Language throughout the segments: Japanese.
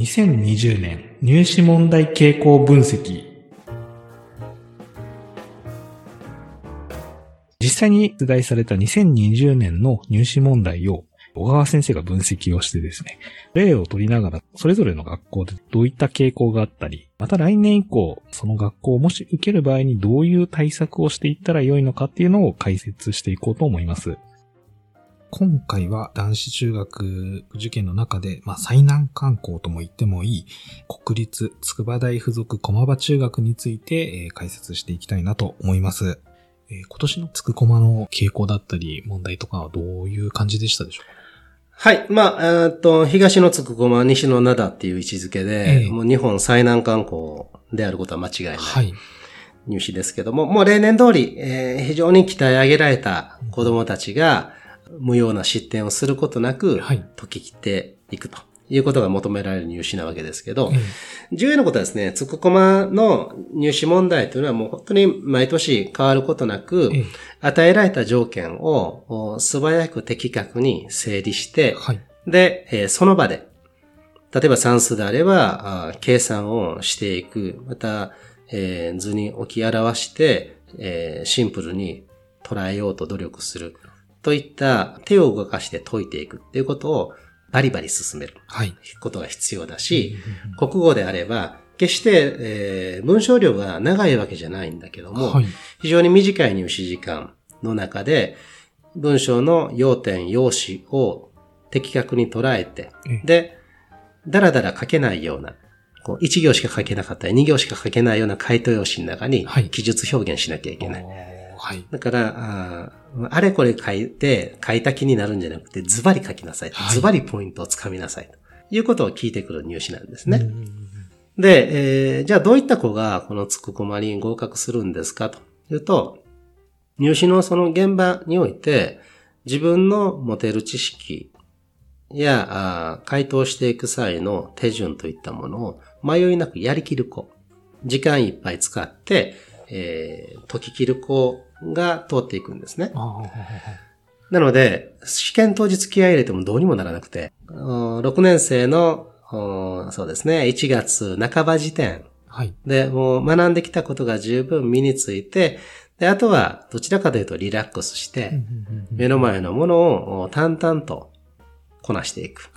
2020年入試問題傾向分析。実際に出題された2020年の入試問題を小川先生が分析をしてですね、例を取りながら、それぞれの学校でどういった傾向があったり、また来年以降、その学校をもし受ける場合にどういう対策をしていったらよいのかっていうのを解説していこうと思います。今回は男子中学受験の中で、まあ、最難関校とも言ってもいい、国立筑波大附属駒場中学について、えー、解説していきたいなと思います。えー、今年のつく駒の傾向だったり、問題とかはどういう感じでしたでしょうか？はい。まあ、えっと、東のつく駒、西の灘っていう位置づけで、えー、もう日本最難関校であることは間違いない。はい。入試ですけども、もう例年通り、えー、非常に鍛え上げられた子供たちが、無用な失点をすることなく、解き切っていくと。いうことが求められる入試なわけですけど、重要なことはですね、つくこまの入試問題というのはもう本当に毎年変わることなく、与えられた条件を素早く的確に整理して、はい、で、その場で、例えば算数であれば、計算をしていく、また、えー、図に置き表して、えー、シンプルに捉えようと努力する。といった手を動かして解いていくっていうことをバリバリ進める。はい。ことが必要だし、国語であれば、決して、えー、文章量が長いわけじゃないんだけども、はい、非常に短い入試時間の中で、文章の要点、要旨を的確に捉えて、で、だらだら書けないような、こう1行しか書けなかったり、2行しか書けないような回答用紙の中に、記述表現しなきゃいけない。はいはい。だから、ああれこれ書いて、書いた気になるんじゃなくて、ズバリ書きなさい。はい、ズバリポイントをつかみなさい。ということを聞いてくる入試なんですね。で、えー、じゃあどういった子がこのつくこまりに合格するんですかというと、入試のその現場において、自分の持てる知識や、あ回答していく際の手順といったものを迷いなくやりきる子。時間いっぱい使って、えー、解き切る子が通っていくんですね。なので、試験当日気合入れてもどうにもならなくて、6年生の、そうですね、1月半ば時点。で、もう学んできたことが十分身について、で、あとはどちらかというとリラックスして、目の前のものを淡々とこなしていく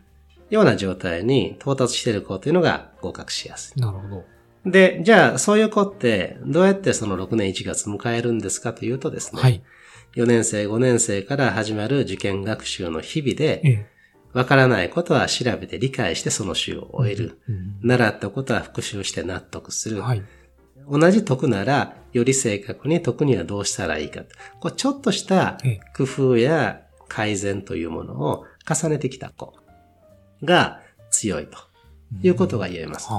ような状態に到達している子というのが合格しやすい。なるほど。で、じゃあ、そういう子って、どうやってその6年1月迎えるんですかというとですね、はい、4年生、5年生から始まる受験学習の日々で、わからないことは調べて理解してその週を終える。うんうん、習ったことは復習して納得する。はい、同じ解くなら、より正確に解くにはどうしたらいいか。こうちょっとした工夫や改善というものを重ねてきた子が強いということが言えます。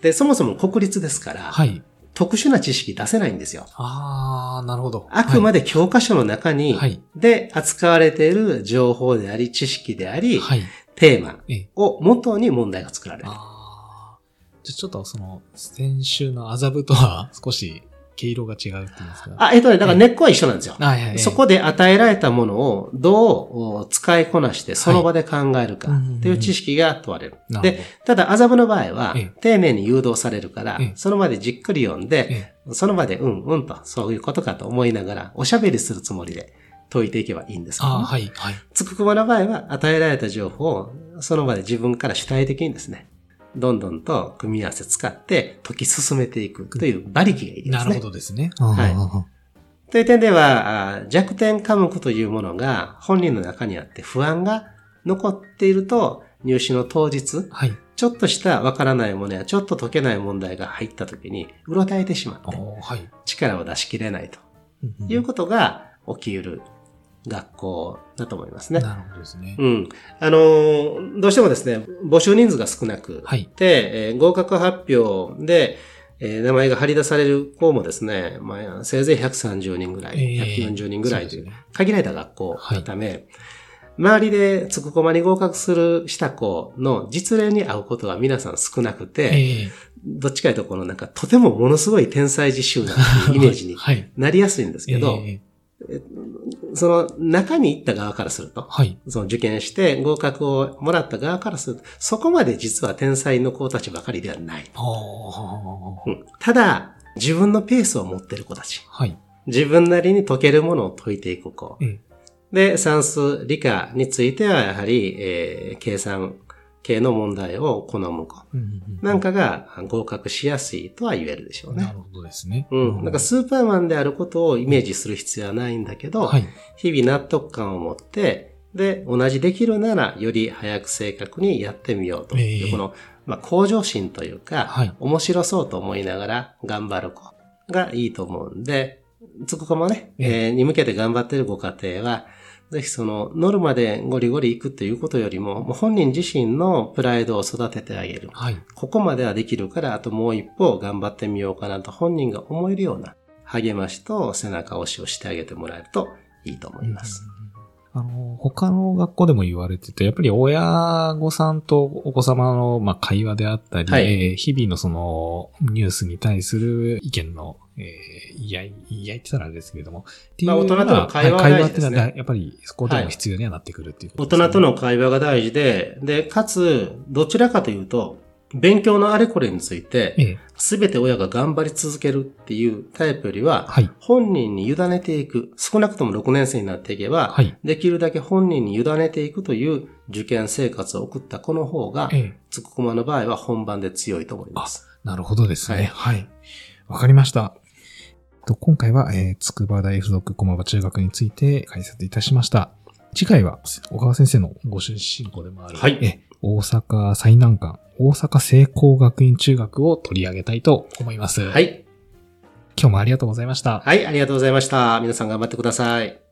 で、そもそも国立ですから、はい、特殊な知識出せないんですよ。ああ、なるほど。あくまで教科書の中に、はい、で扱われている情報であり、知識であり、はい、テーマを元に問題が作られる。あじゃちょっとその、先週の麻布とは少し毛色が違うって言いますか？あ、えっとね、だから根っこは一緒なんですよ。はいはい、そこで与えられたものをどう使いこなしてその場で考えるかっていう知識が問われる。で、ただ麻布の場合は丁寧に誘導されるから、その場でじっくり読んで、その場でうんうんとそういうことかと思いながらおしゃべりするつもりで解いていけばいいんですけど、ね、あはい、はい。つくくまの場合は与えられた情報をその場で自分から主体的にですね、どんどんと組み合わせ使って解き進めていくという馬力がいいですね。なるほどですね。はい。という点では、弱点科目というものが本人の中にあって不安が残っていると、入試の当日、はい、ちょっとしたわからないものやちょっと解けない問題が入った時に、うろたえてしまって、はい、力を出し切れないということが起きうる学校だと思いますね。なるほどですね。うん。あの、どうしてもですね、募集人数が少なくはい、で、えー、合格発表で、えー、名前が張り出される方もですね、まあ、せいぜい130人ぐらい、えー、140人ぐらいという、限られた学校のため、はい、周りでつくこまに合格するした子の実例に会うことは皆さん少なくて、えー、どっちかというとこのなんかとてもものすごい天才児集団というイメージになりやすいんですけど、えーその中に行った側からすると、はい。その受験して合格をもらった側からすると、そこまで実は天才の子たちばかりではない。うんただ、自分のペースを持ってる子たち。はい。自分なりに解けるものを解いていく子。ええ。で、算数、理科についてはやはり、えー計算系の問題を好む子。なんかが合格しやすいとは言えるでしょうね。なるほどですね。うん。なんかスーパーマンであることをイメージする必要はないんだけど、はい。日々納得感を持って、で、同じできるなら、より早く正確にやってみようという、ええこの、まあ、向上心というか、はい面白そうと思いながら頑張る子がいいと思うんで、つく子もね、ええーに向けて頑張ってるご家庭は、ぜひその、ノルマでゴリゴリ行くということよりも、もう本人自身のプライドを育ててあげる。はい。ここまではできるから、あともう一歩頑張ってみようかなと本人が思えるような励ましと背中押しをしてあげてもらえるといいと思います。あの、他の学校でも言われてて、やっぱり親御さんとお子様の、まあ、会話であったり、はい。えー日々のその、ニュースに対する意見の、えー言い合い、言い合いってたらあれですけれども、っていうまあ大人との会話ははい大事ですね。っていうのは、やっぱりそこでも必要にはなってくるっていうこ大とですね、人との会話が大事で、で、かつ、どちらかというと、勉強のあれこれについて、ええすべて親が頑張り続けるっていうタイプよりは、はい。本人に委ねていく、少なくとも6年生になっていけば、はい。できるだけ本人に委ねていくという受験生活を送った子の方が、ええつくこまの場合は本番で強いと思います。なるほどですね。はい。わ、かりました。と今回は、えー、筑波大附属駒場中学について解説いたしました。次回は、小川先生のご出身校でもある、はいえ大阪最難関、大阪聖光学院中学を取り上げたいと思います。はい。今日もありがとうございました。はい、ありがとうございました。皆さん頑張ってください。